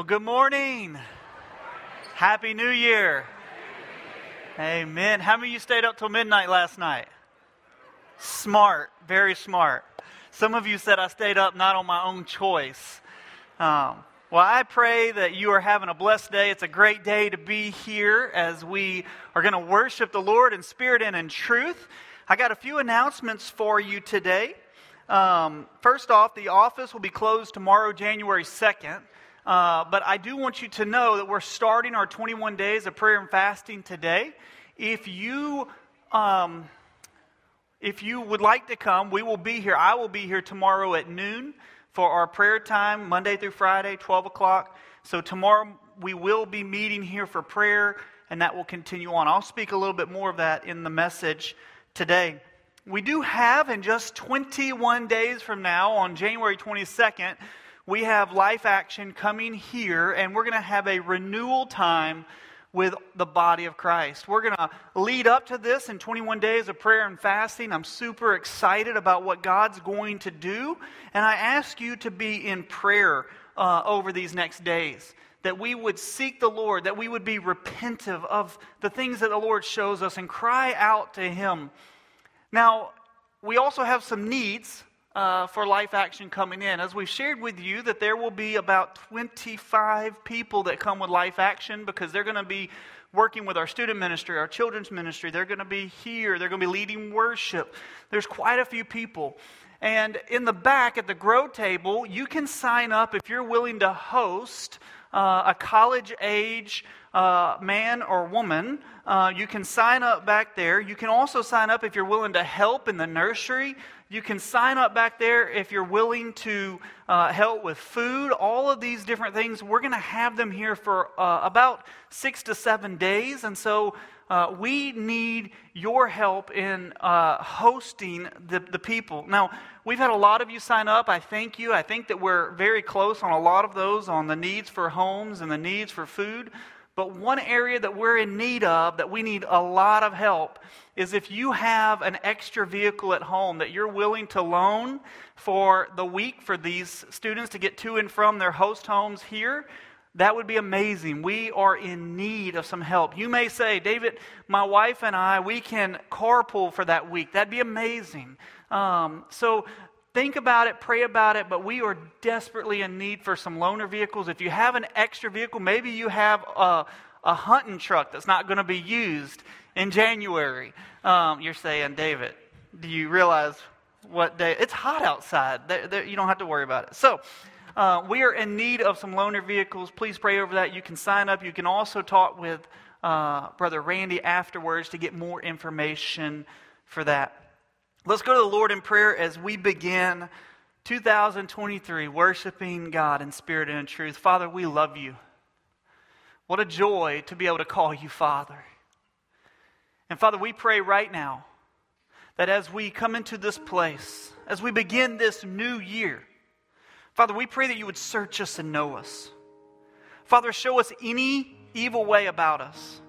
Well, good morning. Happy New Year. Amen. How many of you stayed up till midnight last night? Smart, very smart. Some of you said I stayed up not on my own choice. Um, well, I pray that you are having a blessed day. It's a great day to be here as we are going to worship the Lord in spirit and in truth. I got a few announcements for you today. Um, first off, the office will be closed tomorrow, January 2nd. Uh, but I do want you to know that we're starting our 21 days of prayer and fasting today. If you. Um, if you would like to come, we will be here. I will be here tomorrow at noon for our prayer time, Monday through Friday, 12 o'clock. So tomorrow we will be meeting here for prayer, and that will continue on. I'll speak a little bit more of that in the message today. We do have, in just 21 days from now, on January 22nd, we have Life Action coming here, and we're going to have a renewal time with the body of Christ. We're going to lead up to this in 21 days of prayer and fasting. I'm super excited about what God's going to do, and I ask you to be in prayer uh, over these next days. That we would seek the Lord, that we would be repentive of the things that the Lord shows us and cry out to Him. Now, we also have some needs uh, for Life Action coming in. As we've shared with you, that there will be about 25 people that come with Life Action because they're going to be working with our student ministry, our children's ministry. They're going to be here. They're going to be leading worship. There's quite a few people. And in the back at the grow table, you can sign up if you're willing to host uh, a college age uh, man or woman. Uh, you can sign up back there. You can also sign up if you're willing to help in the nursery. You can sign up back there if you're willing to uh, help with food, all of these different things. We're going to have them here for uh, about six to seven days. And so uh, we need your help in uh, hosting the, the people. Now, we've had a lot of you sign up. I thank you. I think that we're very close on a lot of those on the needs for homes and the needs for food. But one area that we're in need of, that we need a lot of help, is if you have an extra vehicle at home that you're willing to loan for the week for these students to get to and from their host homes here, that would be amazing. We are in need of some help. You may say, David, my wife and I, we can carpool for that week. That'd be amazing. Um, so think about it, pray about it, but we are desperately in need for some loaner vehicles. If you have an extra vehicle, maybe you have a, a hunting truck that's not going to be used in January. Um, you're saying, David, do you realize what day? It's hot outside. They're, they're, you don't have to worry about it. So, uh, we are in need of some loaner vehicles. Please pray over that. You can sign up. You can also talk with uh, Brother Randy afterwards to get more information for that. Let's go to the Lord in prayer as we begin 2023 worshiping God in spirit and in truth. Father, we love you. What a joy to be able to call you Father. And Father, we pray right now that as we come into this place, as we begin this new year, Father, we pray that you would search us and know us. Father, show us any evil way about us.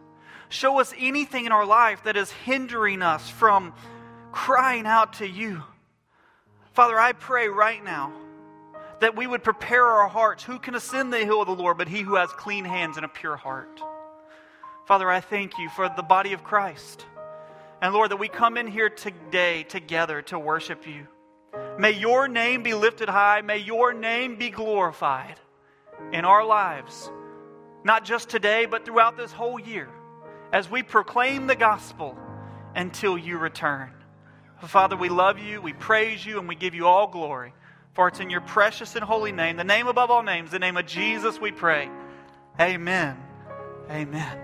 Show us anything in our life that is hindering us from crying out to you. Father, I pray right now that we would prepare our hearts. Who can ascend the hill of the Lord but he who has clean hands and a pure heart? Father, I thank you for the body of Christ. And Lord, that we come in here today together to worship you. May your name be lifted high. May your name be glorified in our lives, not just today, but throughout this whole year, as we proclaim the gospel until you return. Father, we love you, we praise you, and we give you all glory. For it's in your precious and holy name, the name above all names, the name of Jesus, we pray. Amen. Amen.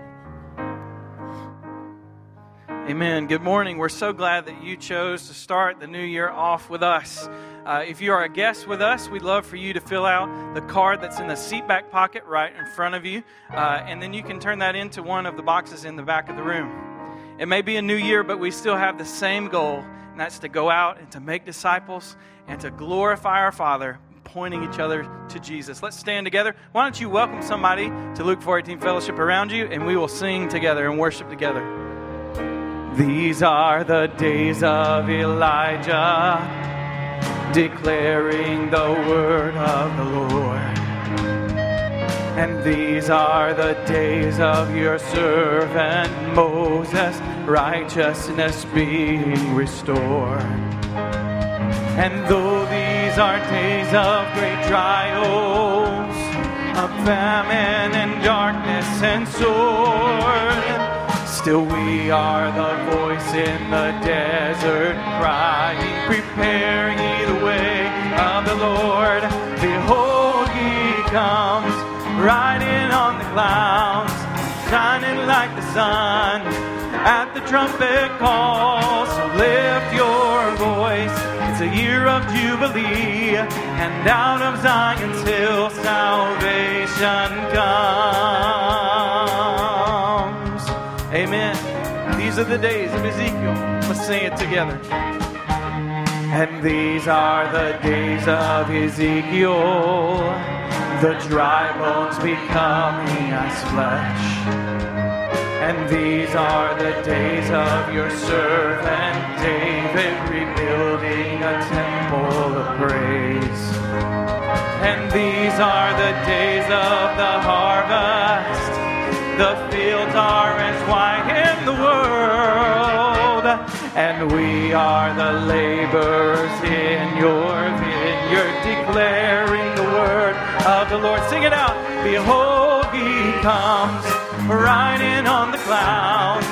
Amen. Good morning. We're so glad that you chose to start the new year off with us. Uh, if you are a guest with us, we'd love for you to fill out the card that's in the seat back pocket right in front of you, uh, and then you can turn that into one of the boxes in the back of the room. It may be a new year, but we still have the same goal, and that's to go out and to make disciples and to glorify our Father, pointing each other to Jesus. Let's stand together. Why don't you welcome somebody to Luke 418 Fellowship around you, and we will sing together and worship together. These are the days of Elijah, declaring the word of the Lord. And these are the days of your servant Moses, righteousness being restored. And though these are days of great trials, of famine and darkness and sword, still we are the voice in the desert crying, prepare ye the way of the Lord. Behold, he comes riding on the clouds, shining like the sun at the trumpet call. So lift your voice. It's a year of Jubilee, and out of Zion's hill salvation comes. Amen. These are the days of Ezekiel. Let's sing it together. And these are the days of Ezekiel, the dry bones becoming as flesh. And these are the days of your servant David, rebuilding a temple of praise. And these are the days of the harvest. The fields are as white in the world. And we are the laborers in your vineyard, declaring the Lord. Sing it out. Behold, he comes riding on the clouds,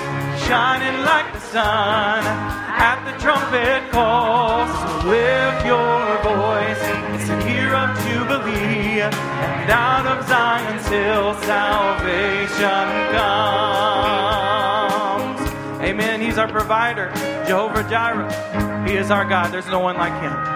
shining like the sun at the trumpet call. So lift your voice, it's a year of jubilee, and out of Zion's hill salvation comes. Amen. He's our provider, Jehovah Jireh. He is our God. There's no one like him.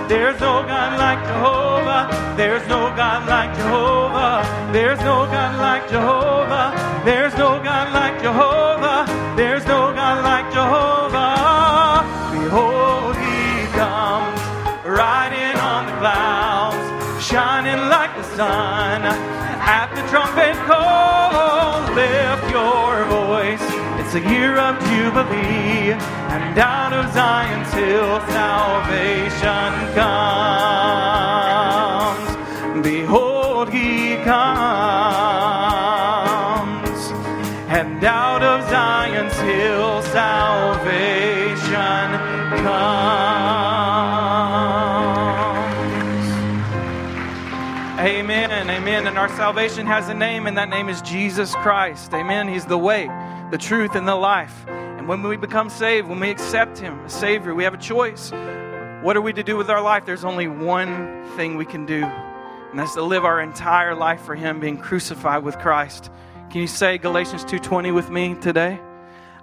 There's no God like Jehovah. There's no God like Jehovah. There's no God like Jehovah. There's no God like Jehovah. There's no God like Jehovah. Behold, he comes riding on the clouds, shining like the sun. At the trumpet call, lift your. It's a year of jubilee, and out of Zion's hill salvation comes. Behold, he comes, and out of Zion's hill salvation comes. Amen. Amen. And our salvation has a name, and that name is Jesus Christ. Amen. He's the way, the truth, and the life. And when we become saved, when we accept Him as Savior, we have a choice. What are we to do with our life? There's only one thing we can do, and that's to live our entire life for Him, being crucified with Christ. Can you say Galatians 2:20 with me today?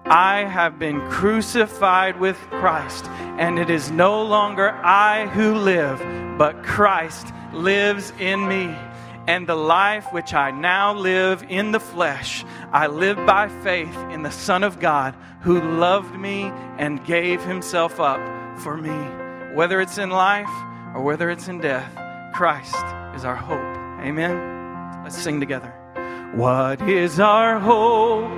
I have been crucified with Christ, and it is no longer I who live, but Christ lives in me. And the life which I now live in the flesh, I live by faith in the Son of God who loved me and gave himself up for me. Whether it's in life or whether it's in death, Christ is our hope. Amen. Let's sing together. What is our hope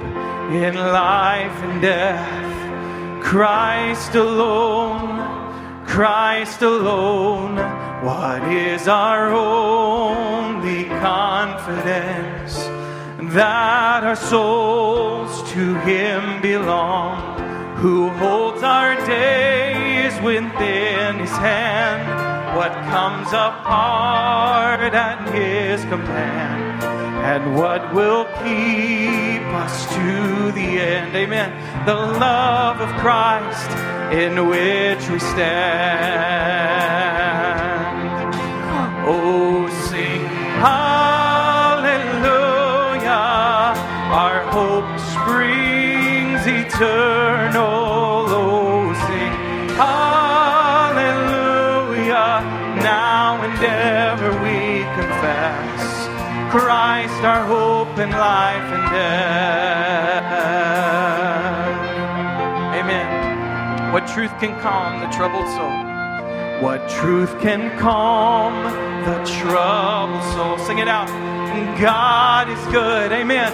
in life and death? Christ alone, Christ alone. What is our only confidence? That our souls to Him belong, who holds our days within His hand. What comes apart at His command and what will keep us to the end. Amen. The love of Christ in which we stand. Oh, sing hallelujah. Our hope springs eternal. Oh, sing hallelujah. Now and ever we confess. Christ, our hope in life and death. Amen. What truth can calm the troubled soul? What truth can calm the troubled soul? Sing it out. God is good. Amen.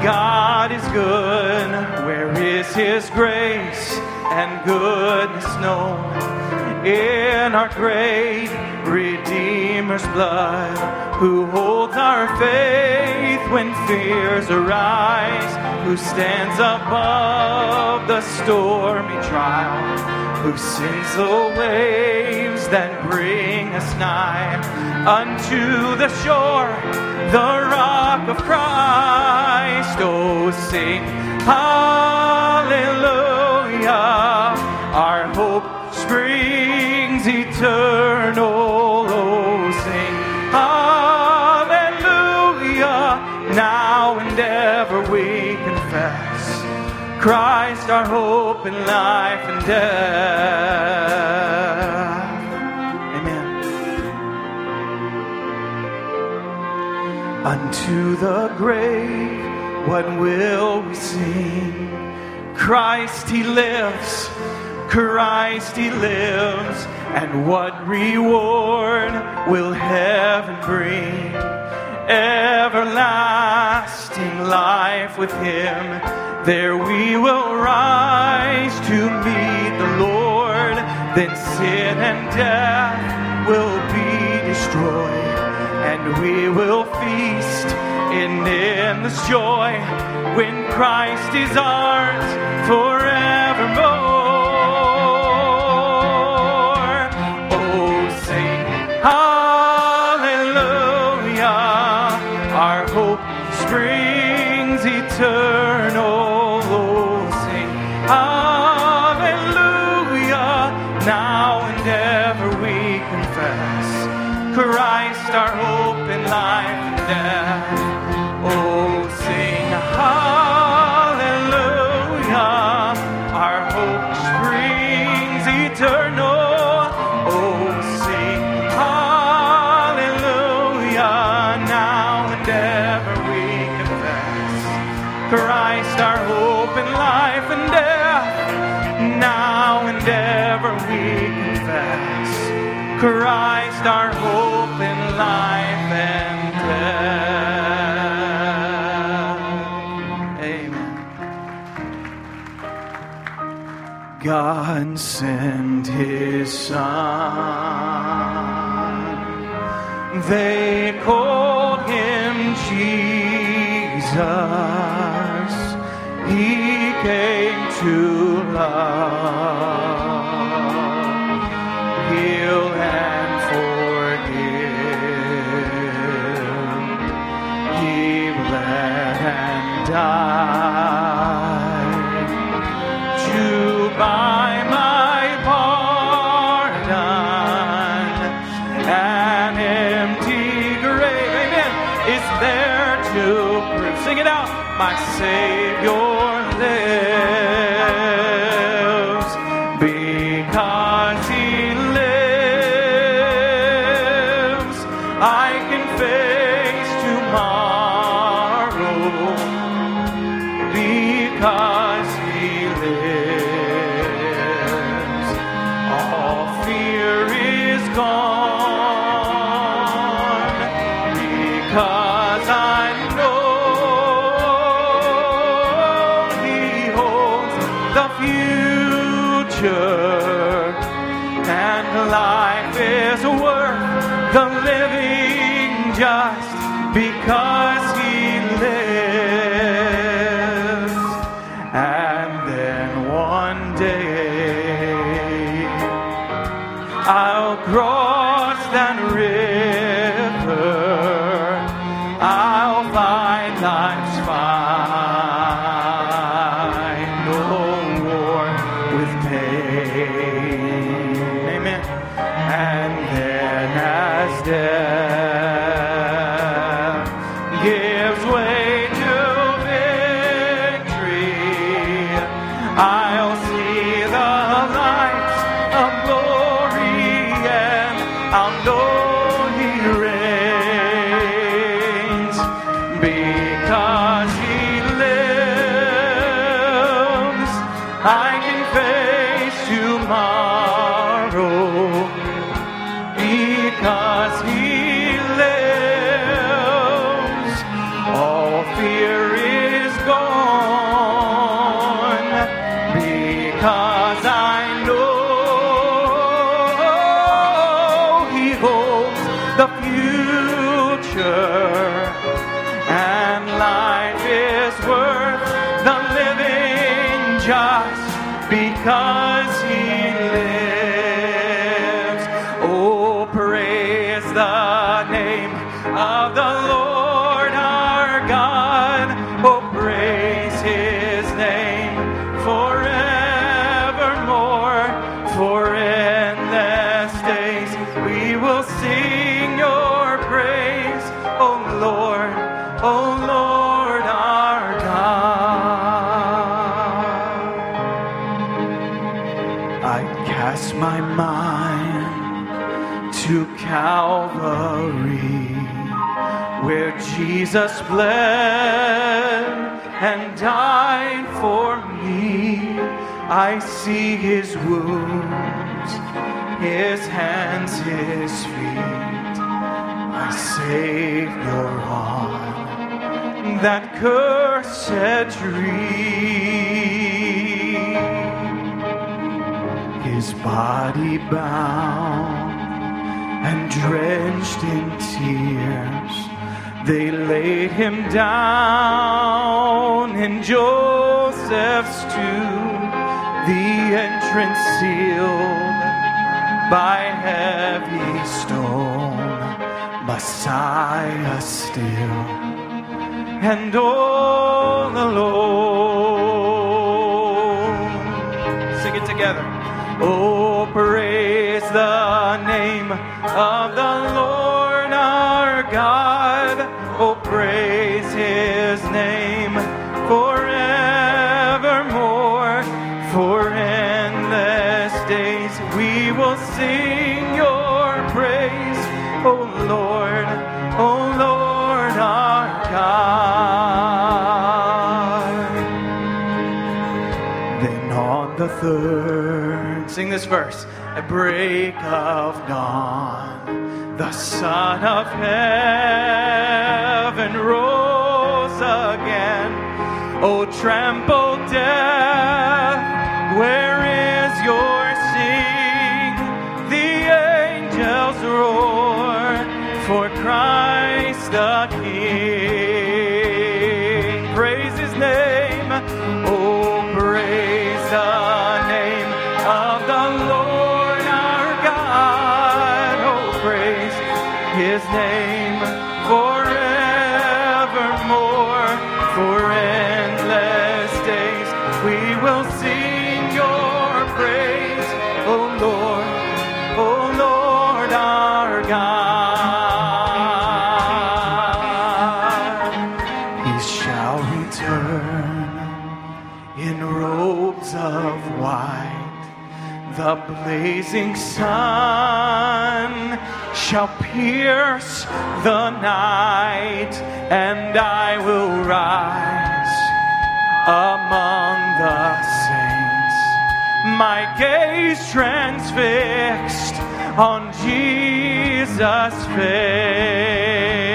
God is good. Where is His grace and goodness known? In our great Redeemer's blood, who holds our faith when fears arise, who stands above the stormy trial, who sends the waves that bring us nigh unto the shore, the rock of Christ. Oh, sing hallelujah. Our hope springs eternal. Christ our hope in life and death. Amen. Unto the grave, what will we sing? Christ he lives, Christ he lives, and what reward will heaven bring? Everlasting life with him, there we will rise to meet the Lord, then sin and death will be destroyed and we will feast in endless joy when Christ is ours forevermore. Eternal. Oh, sing hallelujah! Now and ever we confess. Christ our hope in life and death. God sent his son. They called him Jesus. He came to love My Savior one day. I'll cross Jesus bled and died for me. I see his wounds, his hands, his feet. My Savior on that cursed tree his body bound and drenched in tears. They laid him down in Joseph's tomb, the entrance sealed by heavy stone. Messiah still and all alone. Sing it together. Oh, praise the name of the Lord praise his name forevermore. For endless days we will sing your praise. O Lord, O Lord our God. Then on the third, sing this verse, at break of dawn, the Son of Heaven rose again. Oh, trample death, where is your sting? The angels roar for Christ the King. Praise his name. Oh, praise the name of the Lord our God. Oh, praise his name The blazing sun shall pierce the night, and I will rise among the saints. My gaze transfixed on Jesus' face.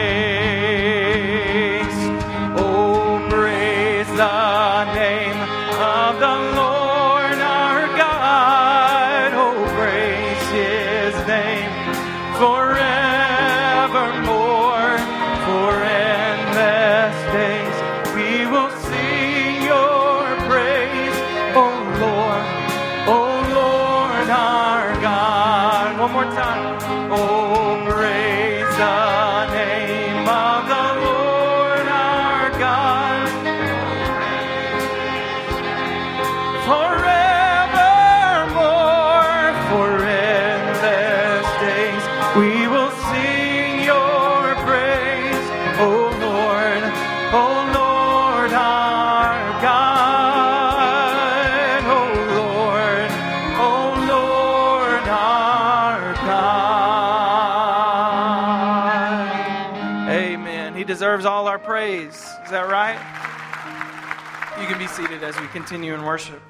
Seated as we continue in worship.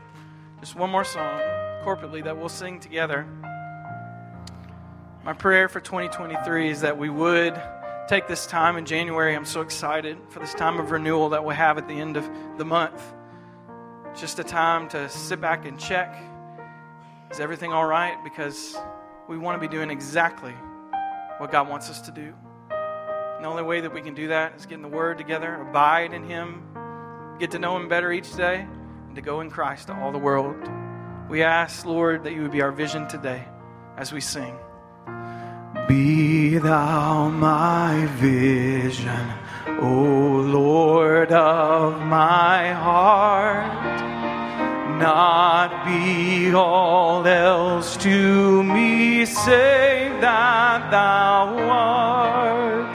just one more song corporately that we'll sing together. My prayer for 2023 is that we would take this time in January. I'm so excited for this time of renewal that we'll have at the end of the month. Just a time to sit back and check is everything all right? Because we want to be doing exactly what God wants us to do. And the only way that we can do that is getting the Word together, abide in Him, get to know Him better each day, and to go in Christ to all the world. We ask, Lord, that you would be our vision today as we sing. Be thou my vision, O Lord of my heart. Not be all else to me save that thou art.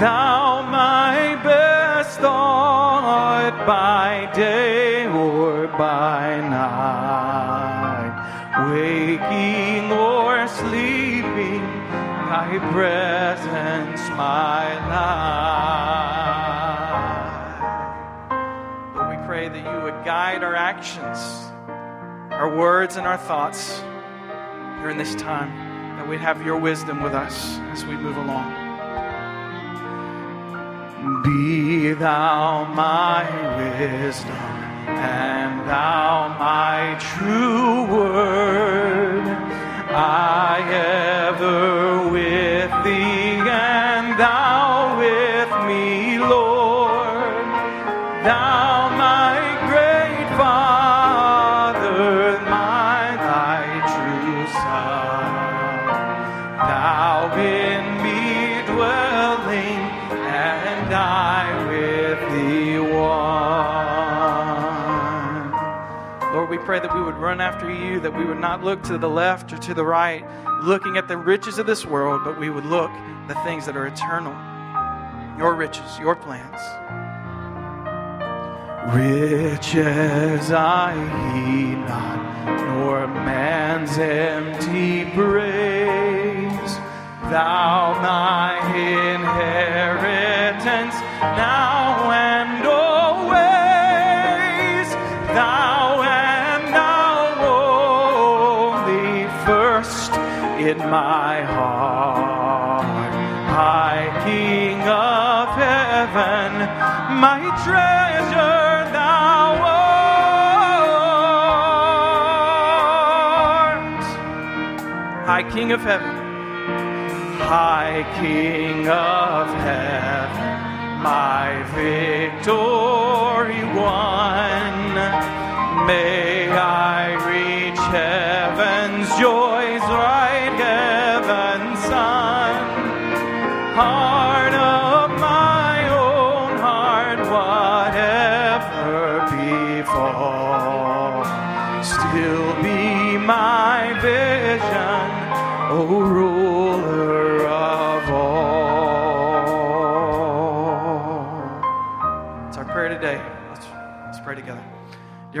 Thou my best thought by day or by night, waking or sleeping, thy presence my life. Lord, we pray that you would guide our actions, our words, and our thoughts during this time, that we'd have your wisdom with us as we move along. Be thou my wisdom, and thou my true word. I ever pray that we would run after you, that we would not look to the left or to the right, looking at the riches of this world, but we would look the things that are eternal, your riches, your plans. Riches I heed not, nor man's empty praise. Thou my inheritance now my heart. High King of heaven, my treasure thou art. High King of heaven. High King of heaven, my victory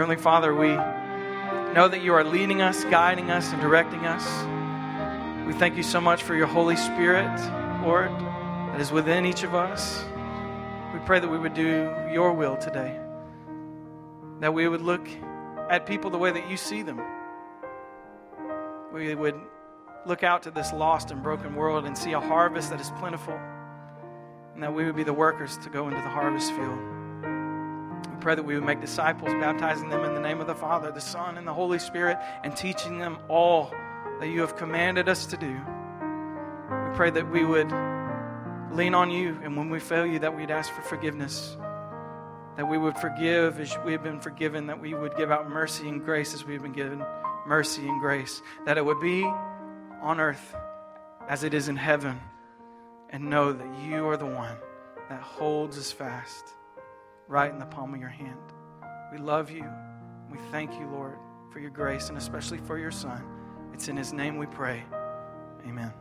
Heavenly Father, we know that you are leading us, guiding us, and directing us. We thank you so much for your Holy Spirit, Lord, that is within each of us. We pray that we would do your will today, that we would look at people the way that you see them. We would look out to this lost and broken world and see a harvest that is plentiful, and that we would be the workers to go into the harvest field. We pray that we would make disciples, baptizing them in the name of the Father, the Son, and the Holy Spirit, and teaching them all that you have commanded us to do. We pray that we would lean on you, and when we fail you, that we'd ask for forgiveness. That we would forgive as we have been forgiven, that we would give out mercy and grace as we have been given mercy and grace. That it would be on earth as it is in heaven, and know that you are the one that holds us fast right in the palm of your hand. We love you. We thank you, Lord, for your grace and especially for your Son. It's in his name we pray. Amen.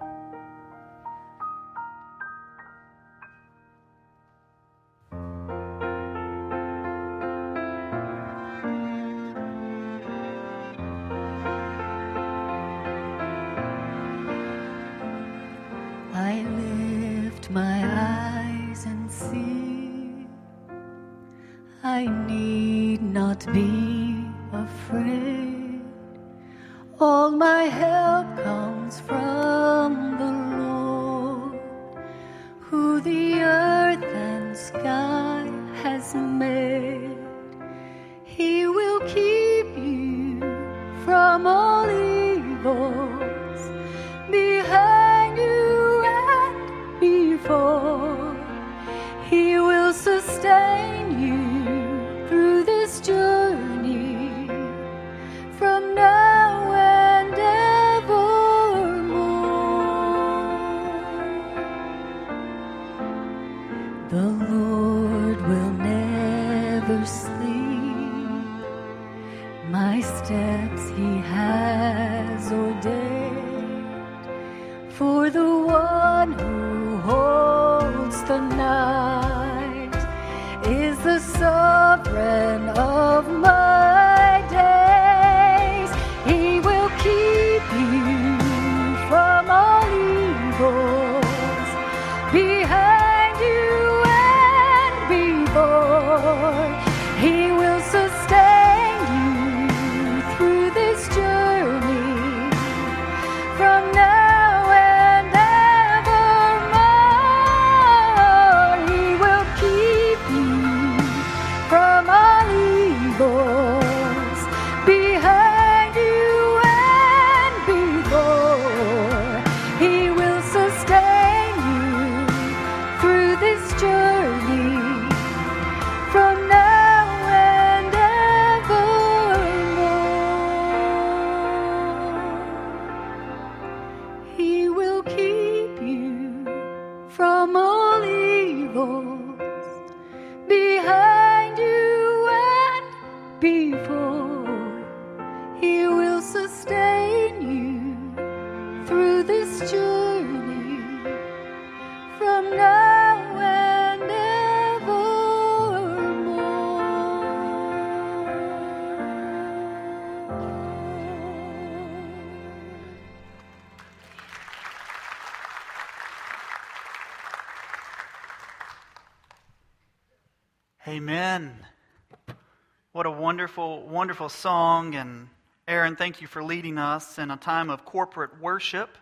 Wonderful, wonderful song. And Aaron, thank you for leading us in a time of corporate worship.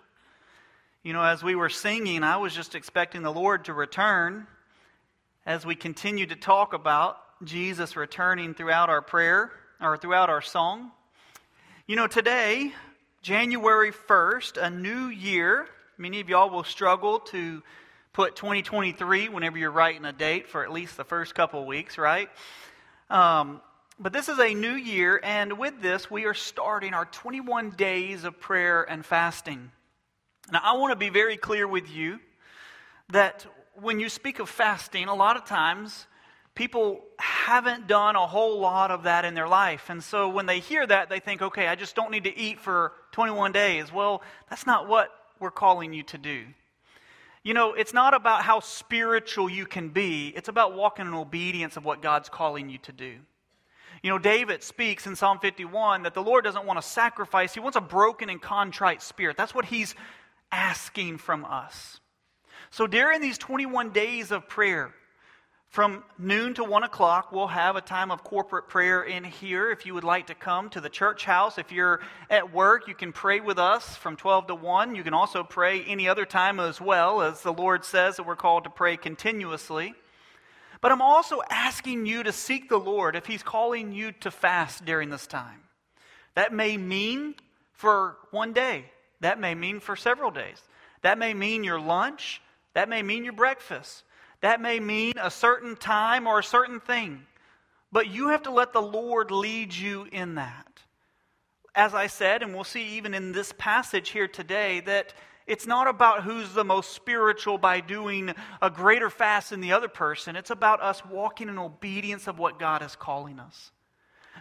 You know, as we were singing, I was just expecting the Lord to return as we continued to talk about Jesus returning throughout our prayer or throughout our song. You know, today, January 1st, a new year. Many of y'all will struggle to put 2023 whenever you're writing a date for at least the first couple weeks, right? Um, but this is a new year, and with this, we are starting our 21 days of prayer and fasting. Now, I want to be very clear with you that when you speak of fasting, a lot of times people haven't done a whole lot of that in their life. And so when they hear that, they think, okay, I just don't need to eat for 21 days. Well, that's not what we're calling you to do. You know, it's not about how spiritual you can be, it's about walking in obedience of what God's calling you to do. You know, David speaks in Psalm 51 that the Lord doesn't want a sacrifice, He wants a broken and contrite spirit. That's what He's asking from us. So during these 21 days of prayer, from noon to 1 o'clock, we'll have a time of corporate prayer in here. If you would like to come to the church house, if you're at work, you can pray with us from 12 to 1. You can also pray any other time as well, as the Lord says that we're called to pray continuously. But I'm also asking you to seek the Lord if He's calling you to fast during this time. That may mean for one day, that may mean for several days, that may mean your lunch, that may mean your breakfast. That may mean a certain time or a certain thing, but you have to let the Lord lead you in that. As I said, and we'll see even in this passage here today, that it's not about who's the most spiritual by doing a greater fast than the other person. It's about us walking in obedience of what God is calling us.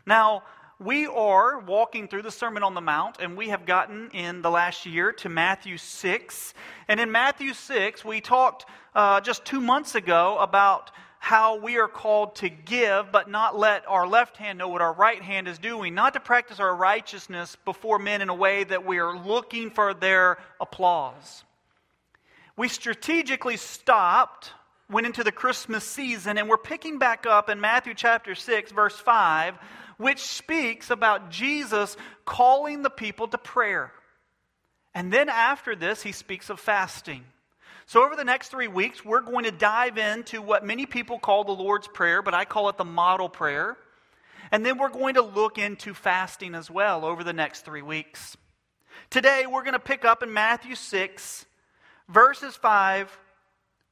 Now, we are walking through the Sermon on the Mount, and we have gotten in the last year to Matthew 6. And in Matthew 6, we talked uh, just two months ago about how we are called to give, but not let our left hand know what our right hand is doing, not to practice our righteousness before men in a way that we are looking for their applause. We strategically stopped, went into the Christmas season, and we're picking back up in Matthew chapter 6, verse 5 which speaks about Jesus calling the people to prayer. And then after this, he speaks of fasting. So, over the next three weeks, we're going to dive into what many people call the Lord's Prayer, but I call it the model prayer. And then we're going to look into fasting as well over the next three weeks. Today, we're going to pick up in Matthew 6, verses 5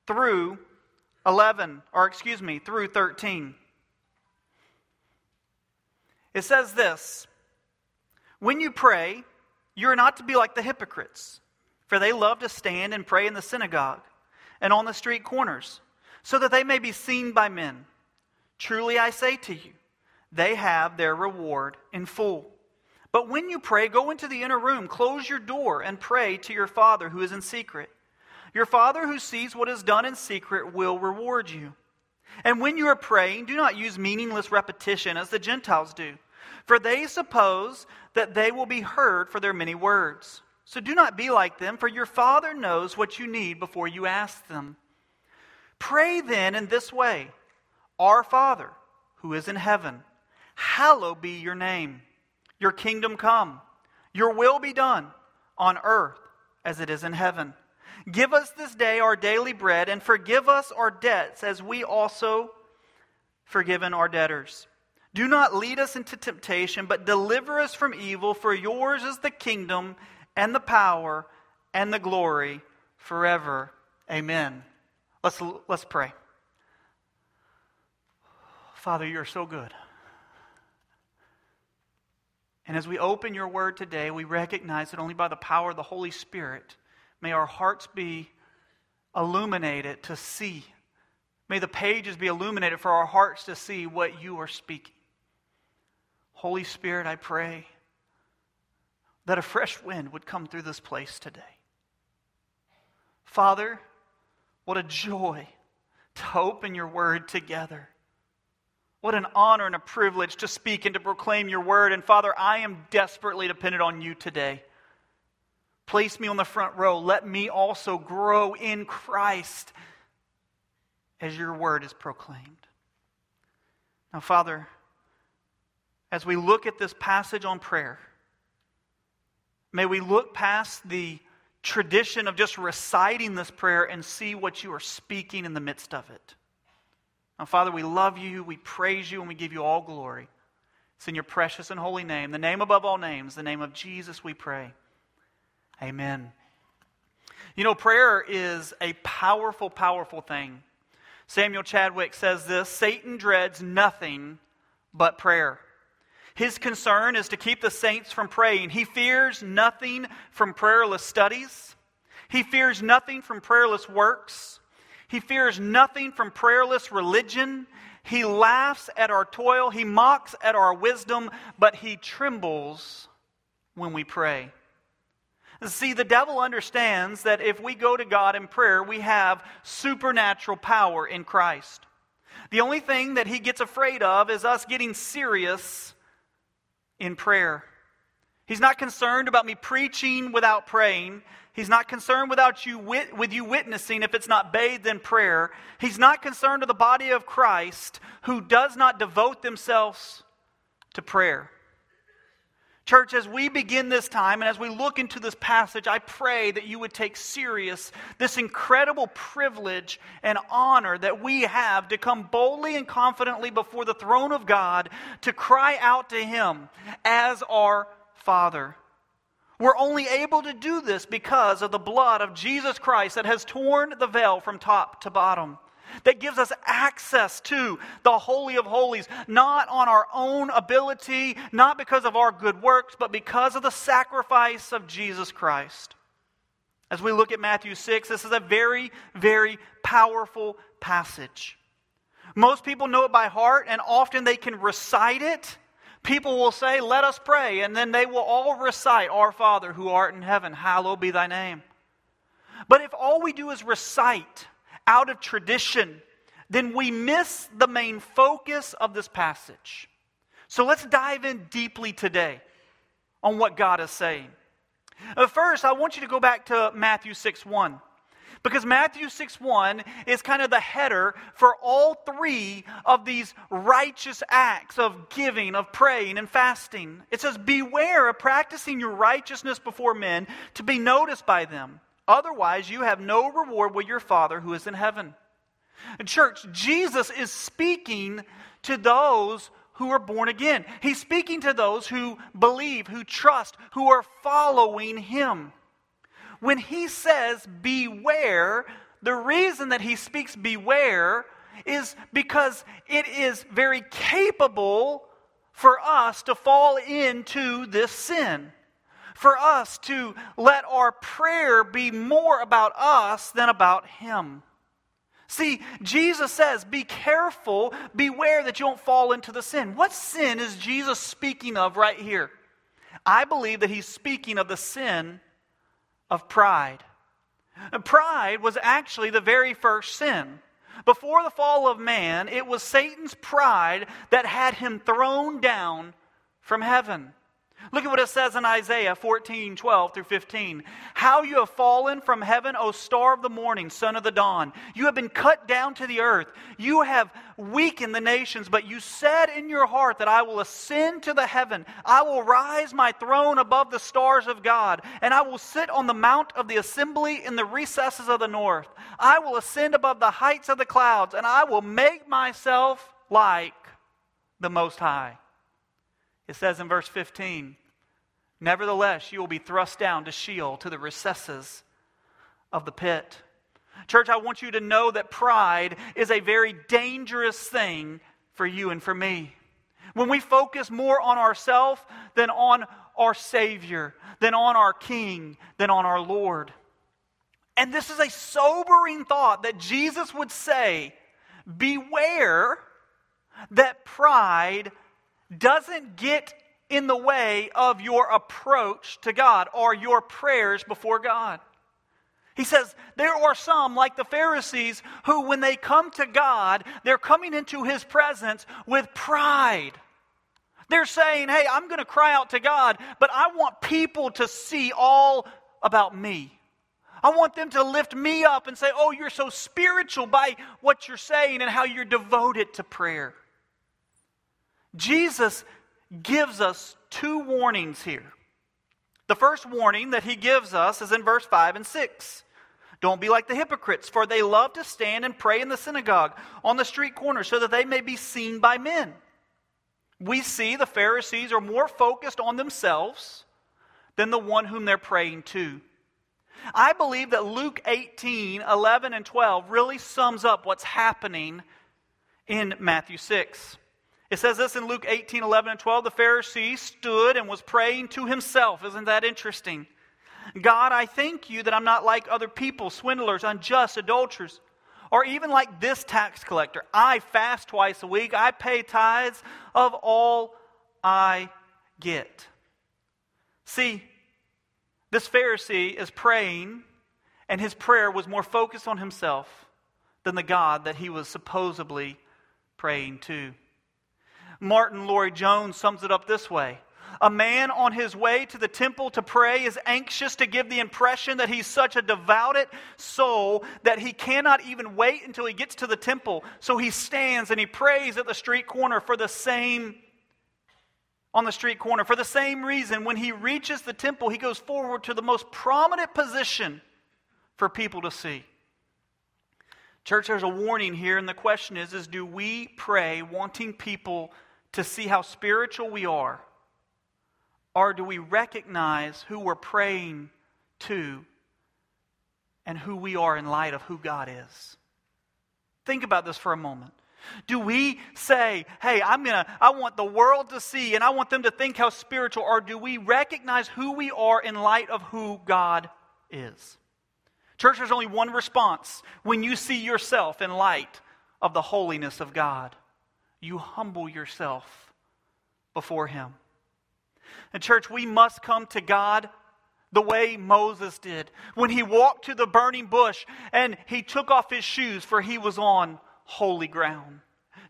through 11, or excuse me, through 13. It says this When you pray, you're not to be like the hypocrites, for they love to stand and pray in the synagogue and on the street corners, so that they may be seen by men. Truly I say to you, they have their reward in full. But when you pray, go into the inner room, close your door, and pray to your Father who is in secret. Your Father who sees what is done in secret will reward you. And when you are praying, do not use meaningless repetition as the Gentiles do, for they suppose that they will be heard for their many words. So do not be like them, for your Father knows what you need before you ask them. Pray then in this way Our Father, who is in heaven, hallowed be your name. Your kingdom come. Your will be done on earth as it is in heaven. Give us this day our daily bread and forgive us our debts as we also forgiven our debtors. Do not lead us into temptation, but deliver us from evil, for yours is the kingdom and the power and the glory forever. Amen. Let's, let's pray. Father, you're so good. And as we open your word today, we recognize that only by the power of the Holy Spirit may our hearts be illuminated to see. May the pages be illuminated for our hearts to see what you are speaking. Holy Spirit, I pray that a fresh wind would come through this place today. Father, what a joy to open your word together. What an honor and a privilege to speak and to proclaim your word. And Father, I am desperately dependent on you today. Place me on the front row. Let me also grow in Christ as your word is proclaimed. Now, Father, as we look at this passage on prayer, may we look past the tradition of just reciting this prayer and see what you are speaking in the midst of it. Now, Father, we love you, we praise you, and we give you all glory. It's in your precious and holy name, the name above all names, the name of Jesus, we pray. Amen. You know, prayer is a powerful, powerful thing. Samuel Chadwick says this Satan dreads nothing but prayer. His concern is to keep the saints from praying. He fears nothing from prayerless studies. He fears nothing from prayerless works. He fears nothing from prayerless religion. He laughs at our toil. He mocks at our wisdom, but he trembles when we pray. See, the devil understands that if we go to God in prayer, we have supernatural power in Christ. The only thing that he gets afraid of is us getting serious in prayer. He's not concerned about me preaching without praying. He's not concerned without you wit- with you witnessing if it's not bathed in prayer. He's not concerned with the body of Christ who does not devote themselves to prayer. Church, as we begin this time and as we look into this passage, I pray that you would take serious this incredible privilege and honor that we have to come boldly and confidently before the throne of God to cry out to Him as our Father. We're only able to do this because of the blood of Jesus Christ that has torn the veil from top to bottom, that gives us access to the Holy of Holies, not on our own ability, not because of our good works, but because of the sacrifice of Jesus Christ. As we look at Matthew 6, this is a very, very powerful passage. Most people know it by heart, and often they can recite it People will say, Let us pray, and then they will all recite, Our Father who art in heaven, hallowed be thy name. But if all we do is recite out of tradition, then we miss the main focus of this passage. So let's dive in deeply today on what God is saying. Uh, first, I want you to go back to Matthew 6 1. Because Matthew 6 1 is kind of the header for all three of these righteous acts of giving, of praying, and fasting. It says, Beware of practicing your righteousness before men to be noticed by them. Otherwise, you have no reward with your Father who is in heaven. church, Jesus is speaking to those who are born again. He's speaking to those who believe, who trust, who are following Him. When He says, beware, the reason that He speaks beware is because it is very capable for us to fall into this sin. For us to let our prayer be more about us than about Him. See, Jesus says, be careful, beware that you don't fall into the sin. What sin is Jesus speaking of right here? I believe that he's speaking of the sin of pride. pride was actually the very first sin. Before the fall of man, it was Satan's pride that had him thrown down from heaven. Look at what it says in Isaiah 14, 12 through 15. How you have fallen from heaven, O star of the morning, son of the dawn. You have been cut down to the earth. You have weakened the nations, but you said in your heart that I will ascend to the heaven. I will rise my throne above the stars of God, and I will sit on the mount of the assembly in the recesses of the north. I will ascend above the heights of the clouds, and I will make myself like the Most High. It says in verse 15, Nevertheless, you will be thrust down to Sheol, to the recesses of the pit. Church, I want you to know that pride is a very dangerous thing for you and for me. When we focus more on ourselves than on our Savior, than on our King, than on our Lord. And this is a sobering thought that Jesus would say Beware that pride doesn't get in the way of your approach to God or your prayers before God. He says, There are some, like the Pharisees, who, when they come to God, they're coming into His presence with pride. They're saying, Hey, I'm going to cry out to God, but I want people to see all about me. I want them to lift me up and say, Oh, you're so spiritual by what you're saying and how you're devoted to prayer. Jesus gives us two warnings here. The first warning that he gives us is in verse 5 and 6. Don't be like the hypocrites, for they love to stand and pray in the synagogue on the street corner so that they may be seen by men. We see the Pharisees are more focused on themselves than the one whom they're praying to. I believe that Luke 18, 11, and 12 really sums up what's happening in Matthew 6. It says this in Luke 18, 11, and 12. The Pharisee stood and was praying to himself. Isn't that interesting? God, I thank you that I'm not like other people, swindlers, unjust, adulterers, or even like this tax collector. I fast twice a week. I pay tithes of all I get. See, this Pharisee is praying, and his prayer was more focused on himself than the God that he was supposedly praying to. Martyn Lloyd-Jones sums it up this way A man on his way to the temple to pray is anxious to give the impression that he's such a devoted soul that he cannot even wait until he gets to the temple. So he stands and he prays at the street corner for the same on the street corner. For the same reason, when he reaches the temple, he goes forward to the most prominent position for people to see. Church, there's a warning here, and the question is, is do we pray wanting people to see how spiritual we are? Or do we recognize who we're praying to and who we are in light of who God is? Think about this for a moment. Do we say, hey, I'm going to, I want the world to see and I want them to think how spiritual, or do we recognize who we are in light of who God is? Church, there's only one response when you see yourself in light of the holiness of God you humble yourself before Him. And, church, we must come to God the way Moses did when he walked to the burning bush and he took off his shoes, for he was on holy ground.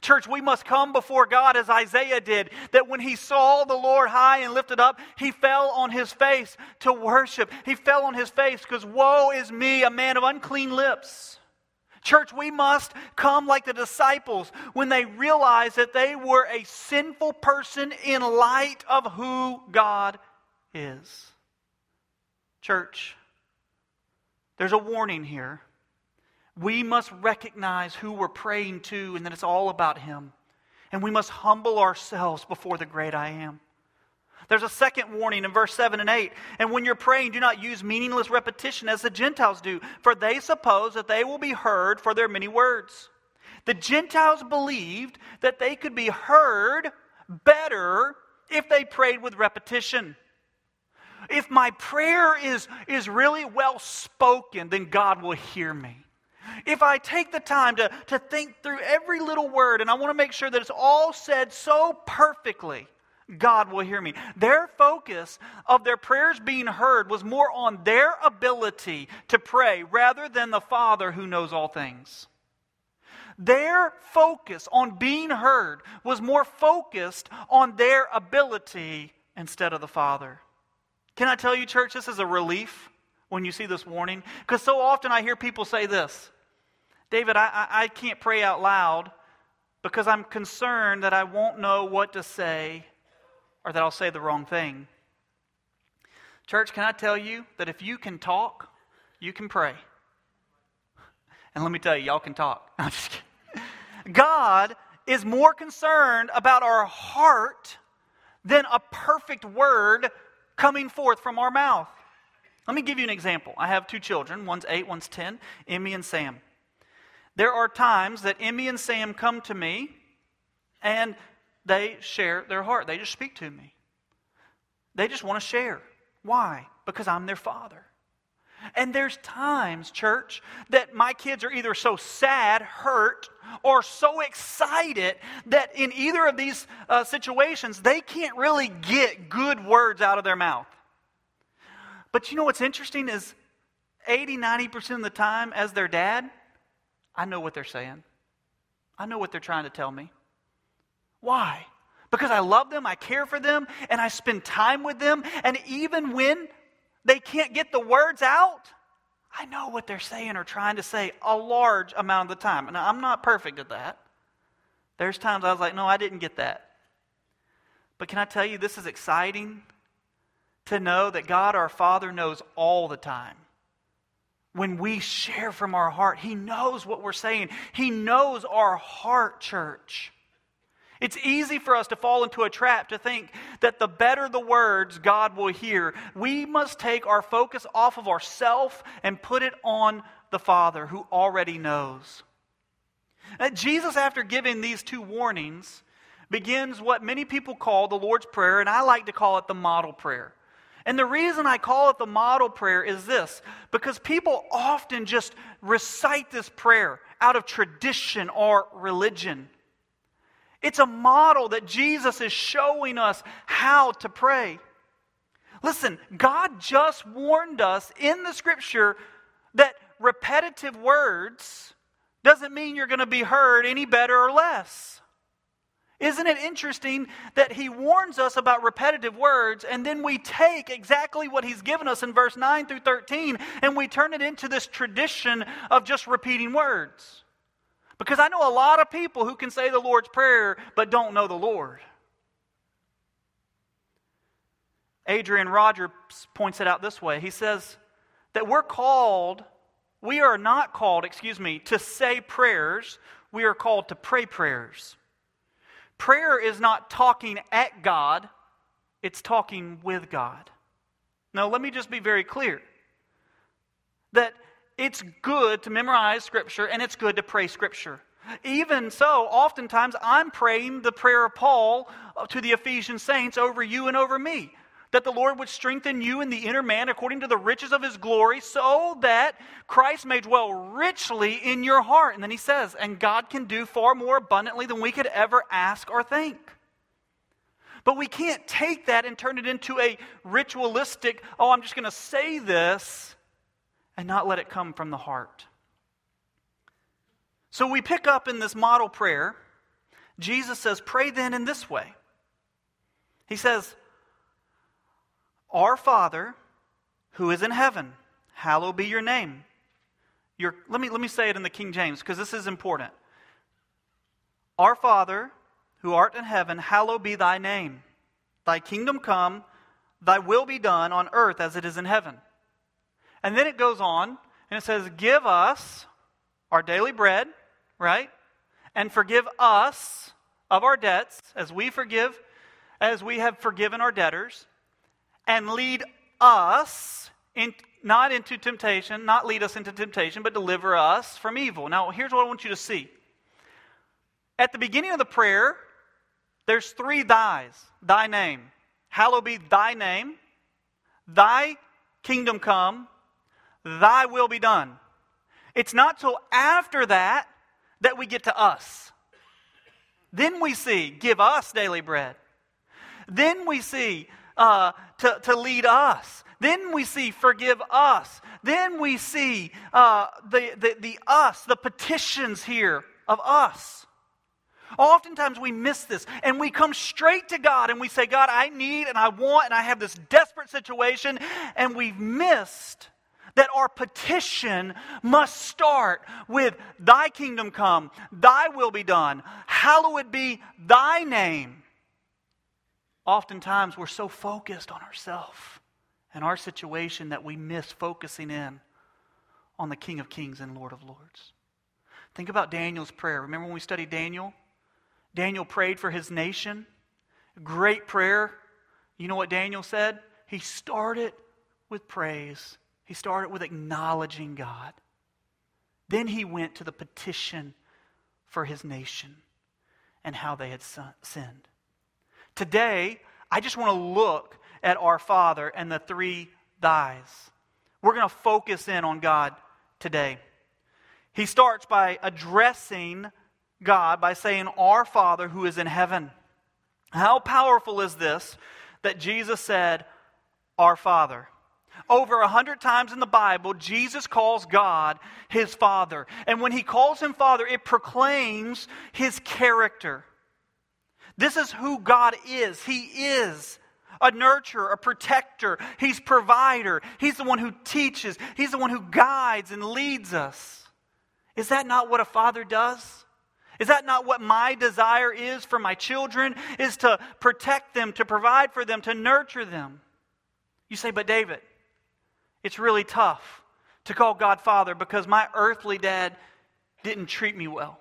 Church, we must come before God as Isaiah did, that when he saw the Lord high and lifted up, he fell on his face to worship. He fell on his face because, Woe is me, a man of unclean lips. Church, we must come like the disciples when they realized that they were a sinful person in light of who God is. Church, there's a warning here. We must recognize who we're praying to and that it's all about Him. And we must humble ourselves before the great I am. There's a second warning in verse 7 and 8. And when you're praying, do not use meaningless repetition as the Gentiles do, for they suppose that they will be heard for their many words. The Gentiles believed that they could be heard better if they prayed with repetition. If my prayer is, is really well spoken, then God will hear me. If I take the time to, to think through every little word and I want to make sure that it's all said so perfectly, God will hear me. Their focus of their prayers being heard was more on their ability to pray rather than the Father who knows all things. Their focus on being heard was more focused on their ability instead of the Father. Can I tell you, church, this is a relief when you see this warning? Because so often I hear people say this David, I, I, I can't pray out loud because I'm concerned that I won't know what to say or that I'll say the wrong thing. Church, can I tell you that if you can talk, you can pray? And let me tell you, y'all can talk. God is more concerned about our heart than a perfect word coming forth from our mouth. Let me give you an example. I have two children. One's eight, one's 10, Emmy and Sam. There are times that Emmy and Sam come to me and they share their heart. They just speak to me. They just want to share. Why? Because I'm their father. And there's times, church, that my kids are either so sad, hurt, or so excited that in either of these uh, situations, they can't really get good words out of their mouth. But you know what's interesting is 80, 90% of the time, as their dad, I know what they're saying. I know what they're trying to tell me. Why? Because I love them, I care for them, and I spend time with them. And even when they can't get the words out, I know what they're saying or trying to say a large amount of the time. And I'm not perfect at that. There's times I was like, no, I didn't get that. But can I tell you, this is exciting to know that God our Father knows all the time. When we share from our heart, He knows what we're saying, He knows our heart, church. It's easy for us to fall into a trap to think that the better the words God will hear. We must take our focus off of ourself and put it on the Father who already knows. Uh, Jesus, after giving these two warnings, begins what many people call the Lord's Prayer, and I like to call it the model prayer. And the reason I call it the model prayer is this because people often just recite this prayer out of tradition or religion. It's a model that Jesus is showing us how to pray. Listen, God just warned us in the scripture that repetitive words doesn't mean you're going to be heard any better or less. Isn't it interesting that he warns us about repetitive words and then we take exactly what he's given us in verse 9 through 13 and we turn it into this tradition of just repeating words? Because I know a lot of people who can say the Lord's Prayer but don't know the Lord. Adrian Rogers points it out this way. He says that we're called, we are not called, excuse me, to say prayers, we are called to pray prayers. Prayer is not talking at God, it's talking with God. Now, let me just be very clear that it's good to memorize Scripture and it's good to pray Scripture. Even so, oftentimes I'm praying the prayer of Paul to the Ephesian saints over you and over me. That the Lord would strengthen you in the inner man according to the riches of his glory, so that Christ may dwell richly in your heart. And then he says, and God can do far more abundantly than we could ever ask or think. But we can't take that and turn it into a ritualistic, oh, I'm just going to say this and not let it come from the heart. So we pick up in this model prayer Jesus says, Pray then in this way. He says, Our Father who is in heaven, hallowed be your name. Your, let, me, let me say it in the King James because this is important. Our Father who art in heaven, hallowed be thy name. Thy kingdom come, thy will be done on earth as it is in heaven. And then it goes on and it says, Give us our daily bread, right? And forgive us of our debts as we forgive, as we have forgiven our debtors. And lead us in, not into temptation, not lead us into temptation, but deliver us from evil. Now, here's what I want you to see. At the beginning of the prayer, there's three thys. Thy name. Hallowed be thy name. Thy kingdom come. Thy will be done. It's not till after that that we get to us. Then we see, give us daily bread. Then we see, uh, to, to lead us. Then we see, forgive us. Then we see uh, the, the, the us, the petitions here of us. Oftentimes we miss this and we come straight to God and we say, God, I need and I want and I have this desperate situation, and we've missed that our petition must start with Thy kingdom come, Thy will be done, hallowed be Thy name. Oftentimes we're so focused on ourselves and our situation that we miss focusing in on the King of Kings and Lord of Lords. Think about Daniel's prayer. Remember when we studied Daniel? Daniel prayed for his nation. Great prayer. You know what Daniel said? He started with praise, he started with acknowledging God. Then he went to the petition for his nation and how they had sinned. Today, I just want to look at our Father and the three thys. We're going to focus in on God today. He starts by addressing God by saying, Our Father who is in heaven. How powerful is this that Jesus said, Our Father? Over a hundred times in the Bible, Jesus calls God his Father. And when he calls him Father, it proclaims his character. This is who God is. He is a nurturer, a protector. He's provider. He's the one who teaches. He's the one who guides and leads us. Is that not what a father does? Is that not what my desire is for my children? Is to protect them, to provide for them, to nurture them. You say, but David, it's really tough to call God Father because my earthly dad didn't treat me well.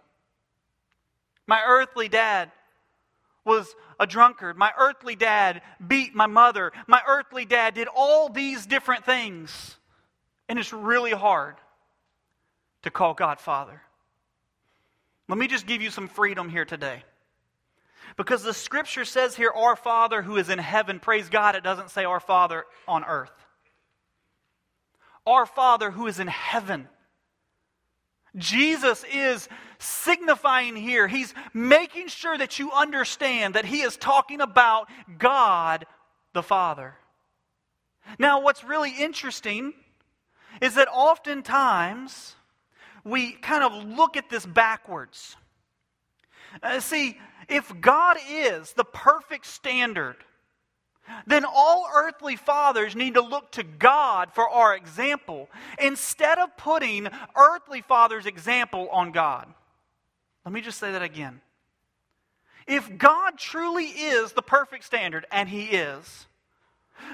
My earthly dad was a drunkard. My earthly dad beat my mother. My earthly dad did all these different things. And it's really hard to call God Father. Let me just give you some freedom here today. Because the scripture says here, Our Father who is in heaven, praise God, it doesn't say Our Father on earth. Our Father who is in heaven. Jesus is signifying here, he's making sure that you understand that he is talking about God the Father. Now, what's really interesting is that oftentimes we kind of look at this backwards. Uh, see, if God is the perfect standard, then all earthly fathers need to look to God for our example instead of putting earthly fathers' example on God. Let me just say that again. If God truly is the perfect standard, and He is,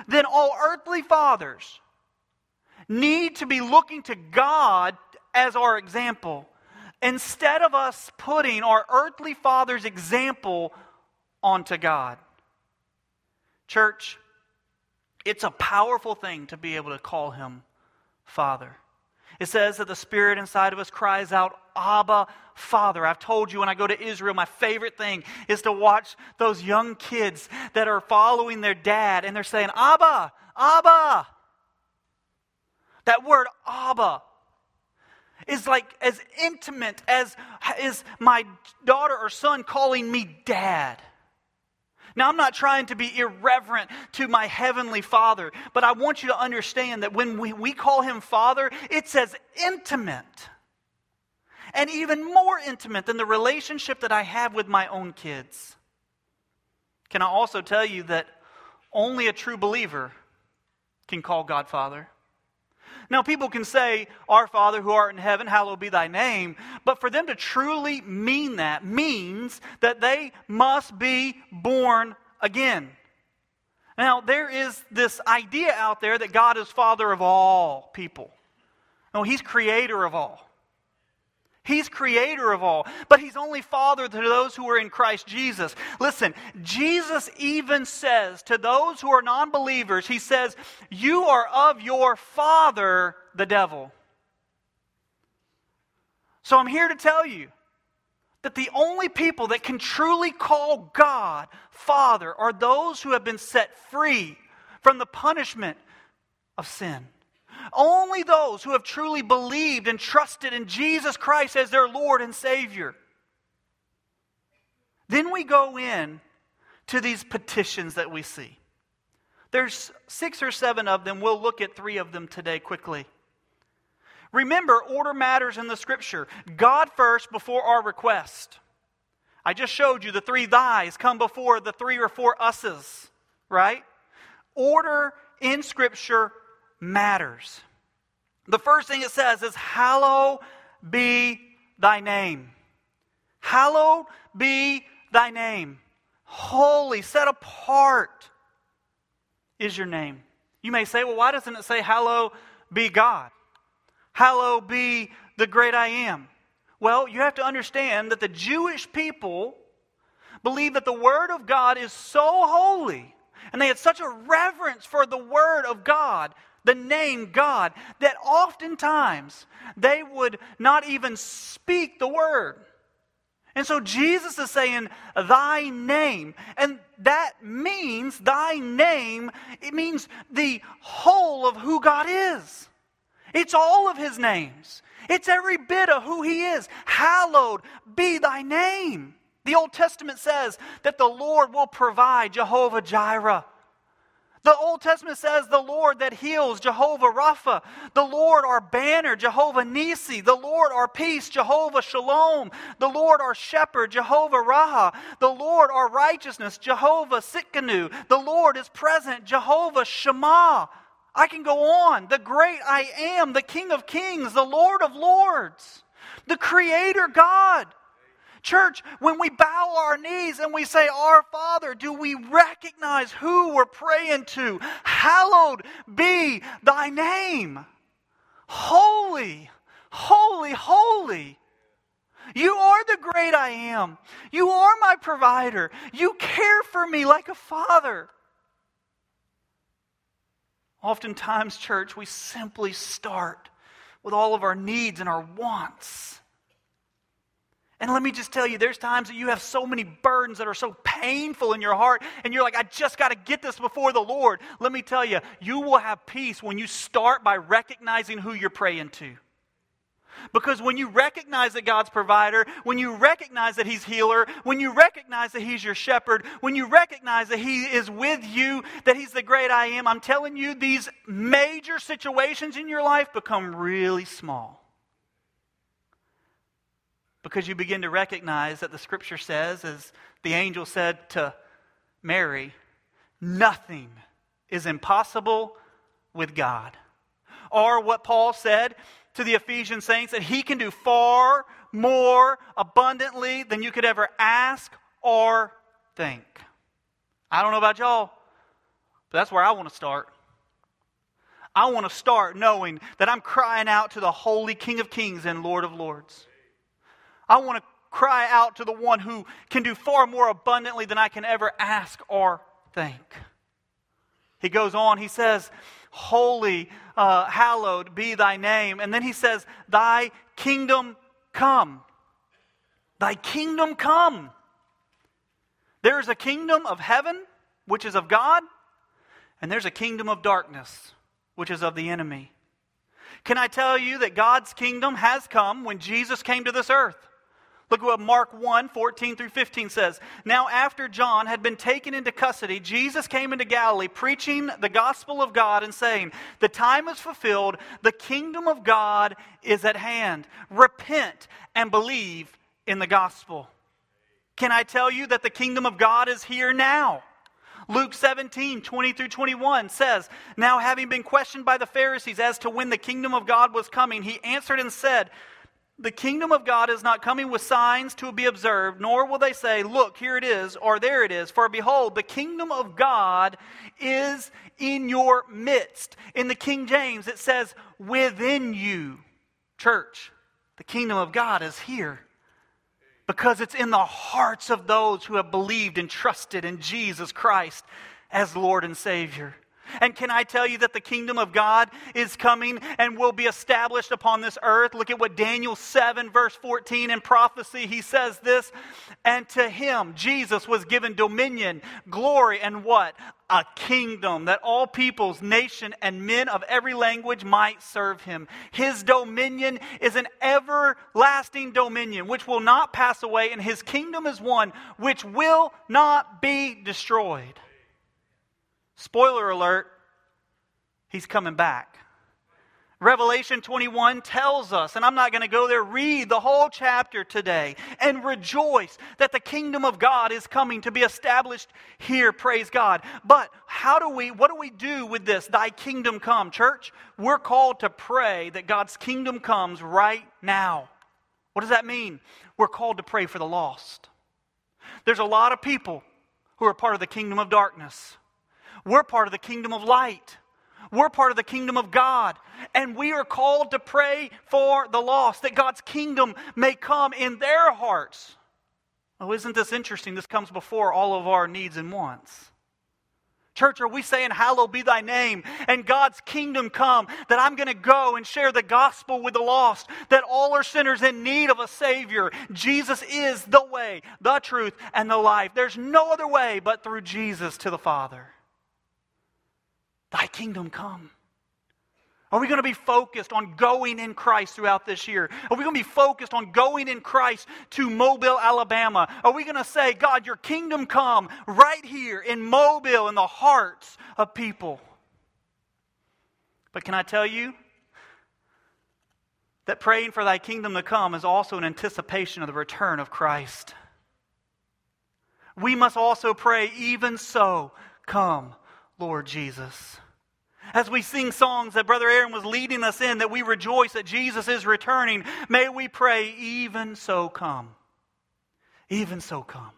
then all earthly fathers need to be looking to God as our example instead of us putting our earthly father's example onto God. Church, it's a powerful thing to be able to call him Father. It says that the Spirit inside of us cries out, Abba, Father. I've told you when I go to Israel, my favorite thing is to watch those young kids that are following their dad and they're saying, Abba, Abba. That word, Abba, is like as intimate as is my daughter or son calling me dad. Now, I'm not trying to be irreverent to my heavenly Father, but I want you to understand that when we, we call him Father, it's as intimate and even more intimate than the relationship that I have with my own kids. Can I also tell you that only a true believer can call God Father? Now, people can say, Our Father who art in heaven, hallowed be thy name. But for them to truly mean that means that they must be born again. Now, there is this idea out there that God is Father of all people. No, He's creator of all. He's creator of all, but he's only father to those who are in Christ Jesus. Listen, Jesus even says to those who are non believers, he says, You are of your father, the devil. So I'm here to tell you that the only people that can truly call God Father are those who have been set free from the punishment of sin. Only those who have truly believed and trusted in Jesus Christ as their Lord and Savior. Then we go in to these petitions that we see. There's six or seven of them. We'll look at three of them today quickly. Remember, order matters in the scripture. God first before our request. I just showed you the three thys come before the three or four us's, right? Order in scripture matters. The first thing it says is, Hallowed be thy name. Hallowed be thy name. Holy, set apart is your name. You may say, well, why doesn't it say, Hallowed be God? Hallowed be the great I am. Well, you have to understand that the Jewish people believe that the Word of God is so holy, and they had such a reverence for the Word of God the name God, that oftentimes they would not even speak the word. And so Jesus is saying, Thy name. And that means, Thy name, it means the whole of who God is. It's all of His names, it's every bit of who He is. Hallowed be Thy name. The Old Testament says that the Lord will provide Jehovah Jireh. The Old Testament says the Lord that heals, Jehovah Rapha. The Lord our banner, Jehovah Nisi. The Lord our peace, Jehovah Shalom. The Lord our shepherd, Jehovah Raah. The Lord our righteousness, Jehovah Tsidkenu. The Lord is present, Jehovah Shema. I can go on. The great I am, the King of kings, the Lord of lords, the Creator God. Church, when we bow our knees and we say, Our Father, do we recognize who we're praying to? Hallowed be thy name. Holy, holy, holy. You are the great I am. You are my provider. You care for me like a father. Oftentimes, church, we simply start with all of our needs and our wants. And let me just tell you, there's times that you have so many burdens that are so painful in your heart, and you're like, I just got to get this before the Lord. Let me tell you, you will have peace when you start by recognizing who you're praying to. Because when you recognize that God's provider, when you recognize that He's healer, when you recognize that He's your shepherd, when you recognize that He is with you, that He's the great I am, I'm telling you, these major situations in your life become really small because you begin to recognize that the scripture says, as the angel said to Mary, nothing is impossible with God. Or what Paul said to the Ephesian saints, that he can do far more abundantly than you could ever ask or think. I don't know about y'all, but that's where I want to start. I want to start knowing that I'm crying out to the Holy King of Kings and Lord of Lords. I want to cry out to the one who can do far more abundantly than I can ever ask or think. He goes on, he says, Holy, uh, hallowed be thy name. And then he says, Thy kingdom come. Thy kingdom come. There is a kingdom of heaven, which is of God, and there's a kingdom of darkness, which is of the enemy. Can I tell you that God's kingdom has come when Jesus came to this earth? Look at what Mark 1 14 through 15 says. Now, after John had been taken into custody, Jesus came into Galilee preaching the gospel of God and saying, The time is fulfilled, the kingdom of God is at hand. Repent and believe in the gospel. Can I tell you that the kingdom of God is here now? Luke 17, 20 through 21 says, Now having been questioned by the Pharisees as to when the kingdom of God was coming, he answered and said, the kingdom of God is not coming with signs to be observed, nor will they say, Look, here it is, or there it is. For behold, the kingdom of God is in your midst. In the King James, it says, Within you. Church, the kingdom of God is here because it's in the hearts of those who have believed and trusted in Jesus Christ as Lord and Savior. And can I tell you that the kingdom of God is coming and will be established upon this earth? Look at what Daniel 7, verse 14 in prophecy, he says this. And to him, Jesus, was given dominion, glory, and what? A kingdom that all peoples, nation, and men of every language might serve him. His dominion is an everlasting dominion which will not pass away, and his kingdom is one which will not be destroyed. Spoiler alert, he's coming back. Revelation 21 tells us, and I'm not going to go there, read the whole chapter today and rejoice that the kingdom of God is coming to be established here, praise God. But how do we, what do we do with this, thy kingdom come? Church, we're called to pray that God's kingdom comes right now. What does that mean? We're called to pray for the lost. There's a lot of people who are part of the kingdom of darkness. We're part of the kingdom of light. We're part of the kingdom of God. And we are called to pray for the lost, that God's kingdom may come in their hearts. Oh, isn't this interesting? This comes before all of our needs and wants. Church, are we saying, Hallowed be thy name, and God's kingdom come, that I'm going to go and share the gospel with the lost, that all are sinners in need of a Savior? Jesus is the way, the truth, and the life. There's no other way but through Jesus to the Father. Thy kingdom come. Are we going to be focused on going in Christ throughout this year? Are we going to be focused on going in Christ to Mobile, Alabama? Are we going to say, God, your kingdom come right here in Mobile in the hearts of people? But can I tell you that praying for thy kingdom to come is also an anticipation of the return of Christ? We must also pray, even so, come, Lord Jesus. As we sing songs that Brother Aaron was leading us in, that we rejoice that Jesus is returning, may we pray, even so come. Even so come.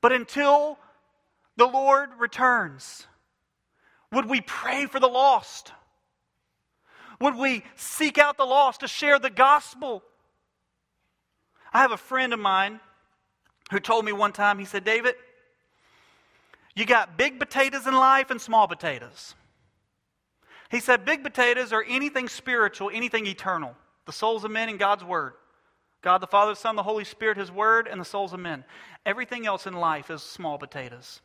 But until the Lord returns, would we pray for the lost? Would we seek out the lost to share the gospel? I have a friend of mine who told me one time, he said, David, you got big potatoes in life and small potatoes. He said, Big potatoes are anything spiritual, anything eternal. The souls of men and God's Word. God the Father, the Son, the Holy Spirit, His Word, and the souls of men. Everything else in life is small potatoes.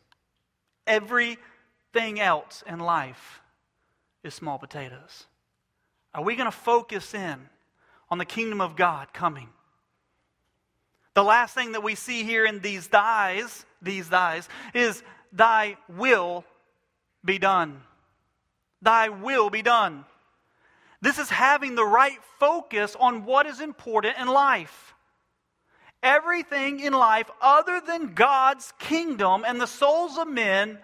Everything else in life is small potatoes. Are we going to focus in on the kingdom of God coming? The last thing that we see here in these thys, these thys, is thy will be done. Thy will be done. This is having the right focus on what is important in life. Everything in life other than God's kingdom and the souls of men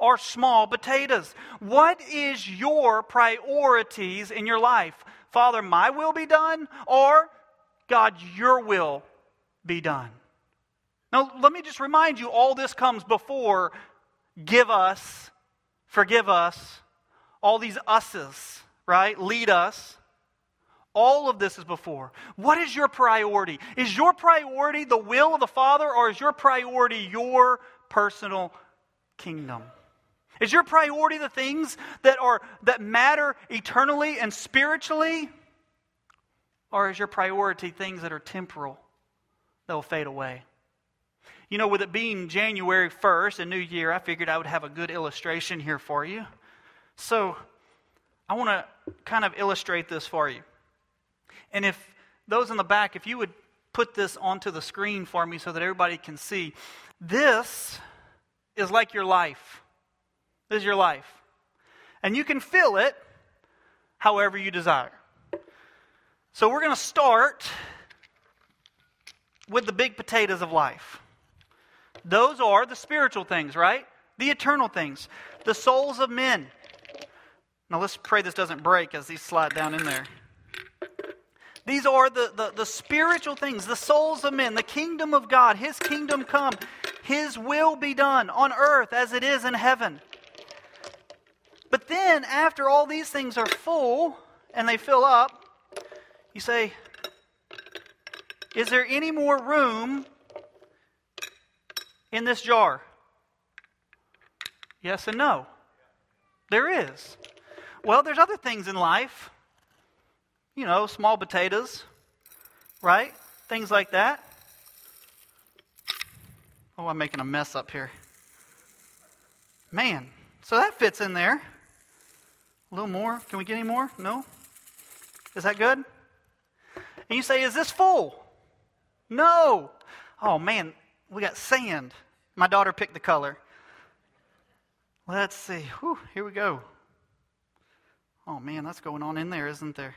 are small potatoes. What is your priorities in your life? Father, my will be done, or God, your will be done? Now, let me just remind you all this comes before give us, forgive us, all these us's, right? Lead us. All of this is before. What is your priority? Is your priority the will of the Father, or is your priority your personal kingdom? Is your priority the things that are that matter eternally and spiritually? Or is your priority things that are temporal that will fade away? You know, with it being January 1st, a new year, I figured I would have a good illustration here for you. So I want to kind of illustrate this for you. And if those in the back, if you would put this onto the screen for me so that everybody can see. This is like your life. This is your life. And you can fill it however you desire. So we're going to start with the big potatoes of life. Those are the spiritual things, right? The eternal things, the souls of men. Now let's pray this doesn't break as these slide down in there. These are the, the, the, spiritual things, the souls of men, the kingdom of God, His kingdom come, His will be done on earth as it is in heaven. But then, after all these things are full and they fill up, you say, Is there any more room in this jar? Yes and no. There is. Well, there's other things in life you know, small potatoes, right? Things like that. Oh, I'm making a mess up here. Man, so that fits in there. A little more. Can we get any more? No? Is that good? And you say, Is this full? No. Oh, man, we got sand. My daughter picked the color. Let's see. Whew, here we go. Oh, man, that's going on in there, isn't there?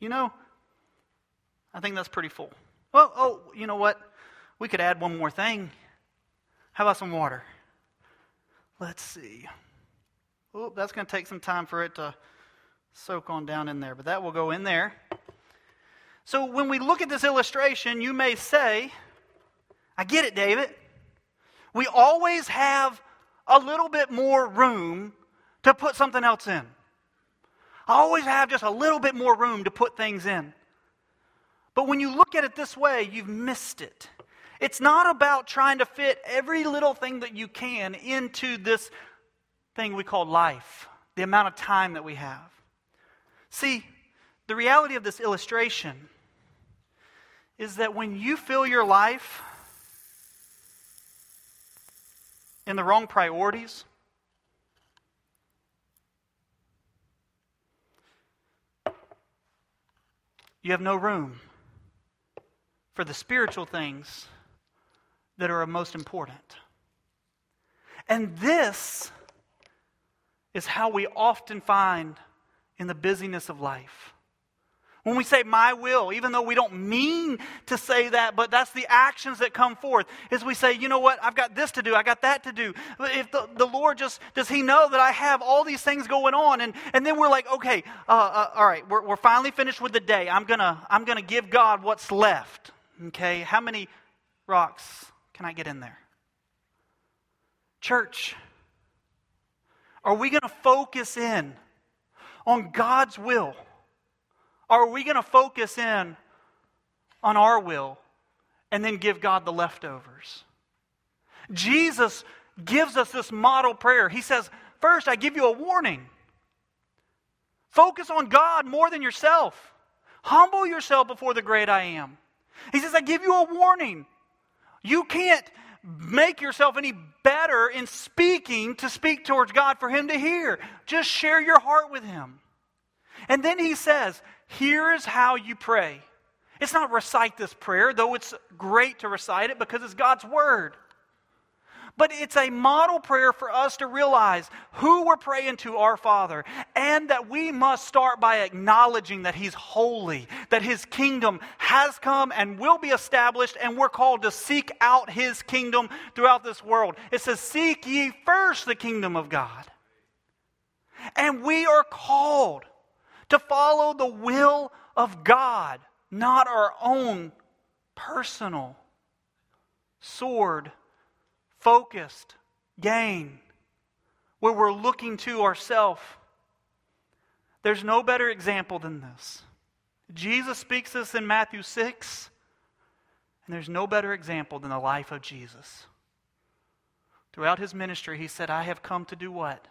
You know, I think that's pretty full. Well, oh, you know what? We could add one more thing. How about some water? Let's see. Oh, that's going to take some time for it to soak on down in there, but that will go in there. So when we look at this illustration, you may say, I get it, David. We always have a little bit more room to put something else in. I always have just a little bit more room to put things in. But when you look at it this way, you've missed it. It's not about trying to fit every little thing that you can into this thing we call life, the amount of time that we have. See, the reality of this illustration is that when you fill your life in the wrong priorities, you have no room for the spiritual things that are most important. And this is how we often find in the busyness of life. When we say my will, even though we don't mean to say that, but that's the actions that come forth, is we say, you know what, I've got this to do, I got that to do. If the, the Lord just, does He know that I have all these things going on? And, and then we're like, okay, uh, uh, all right, we're, we're finally finished with the day. I'm going to I'm gonna give God what's left. Okay, how many rocks can I get in there? Church, are we going to focus in on God's will? Are we going to focus in on our will and then give God the leftovers? Jesus gives us this model prayer. He says, First, I give you a warning. Focus on God more than yourself. Humble yourself before the great I am. He says, I give you a warning. You can't make yourself any better in speaking to speak towards God for Him to hear. Just share your heart with Him. And then He says, here is how you pray. It's not recite this prayer, though it's great to recite it because it's God's Word. But it's a model prayer for us to realize who we're praying to, our Father, and that we must start by acknowledging that He's holy, that His kingdom has come and will be established, and we're called to seek out His kingdom throughout this world. It says, Seek ye first the kingdom of God. And we are called to follow the will of God, not our own personal, sword focused gain, where we're looking to ourselves. There's no better example than this. Jesus speaks this in Matthew 6, and there's no better example than the life of Jesus. Throughout his ministry, he said, I have come to do what?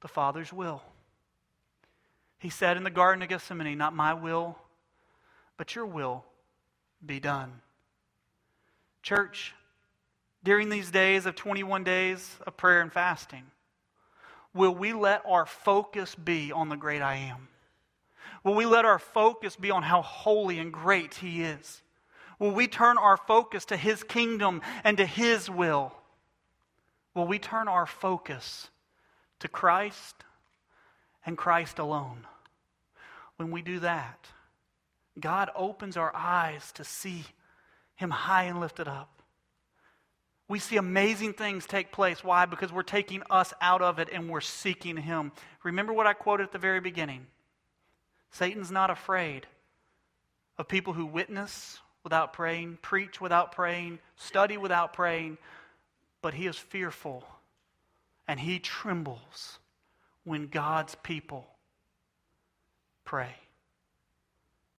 The Father's will. He said in the Garden of Gethsemane, Not my will, but your will be done. Church, during these days of 21 days of prayer and fasting, will we let our focus be on the great I am? Will we let our focus be on how holy and great He is? Will we turn our focus to His kingdom and to His will? Will we turn our focus to Christ and Christ alone? When we do that, God opens our eyes to see Him high and lifted up. We see amazing things take place. Why? Because we're taking us out of it and we're seeking Him. Remember what I quoted at the very beginning Satan's not afraid of people who witness without praying, preach without praying, study without praying, but he is fearful and he trembles when God's people pray.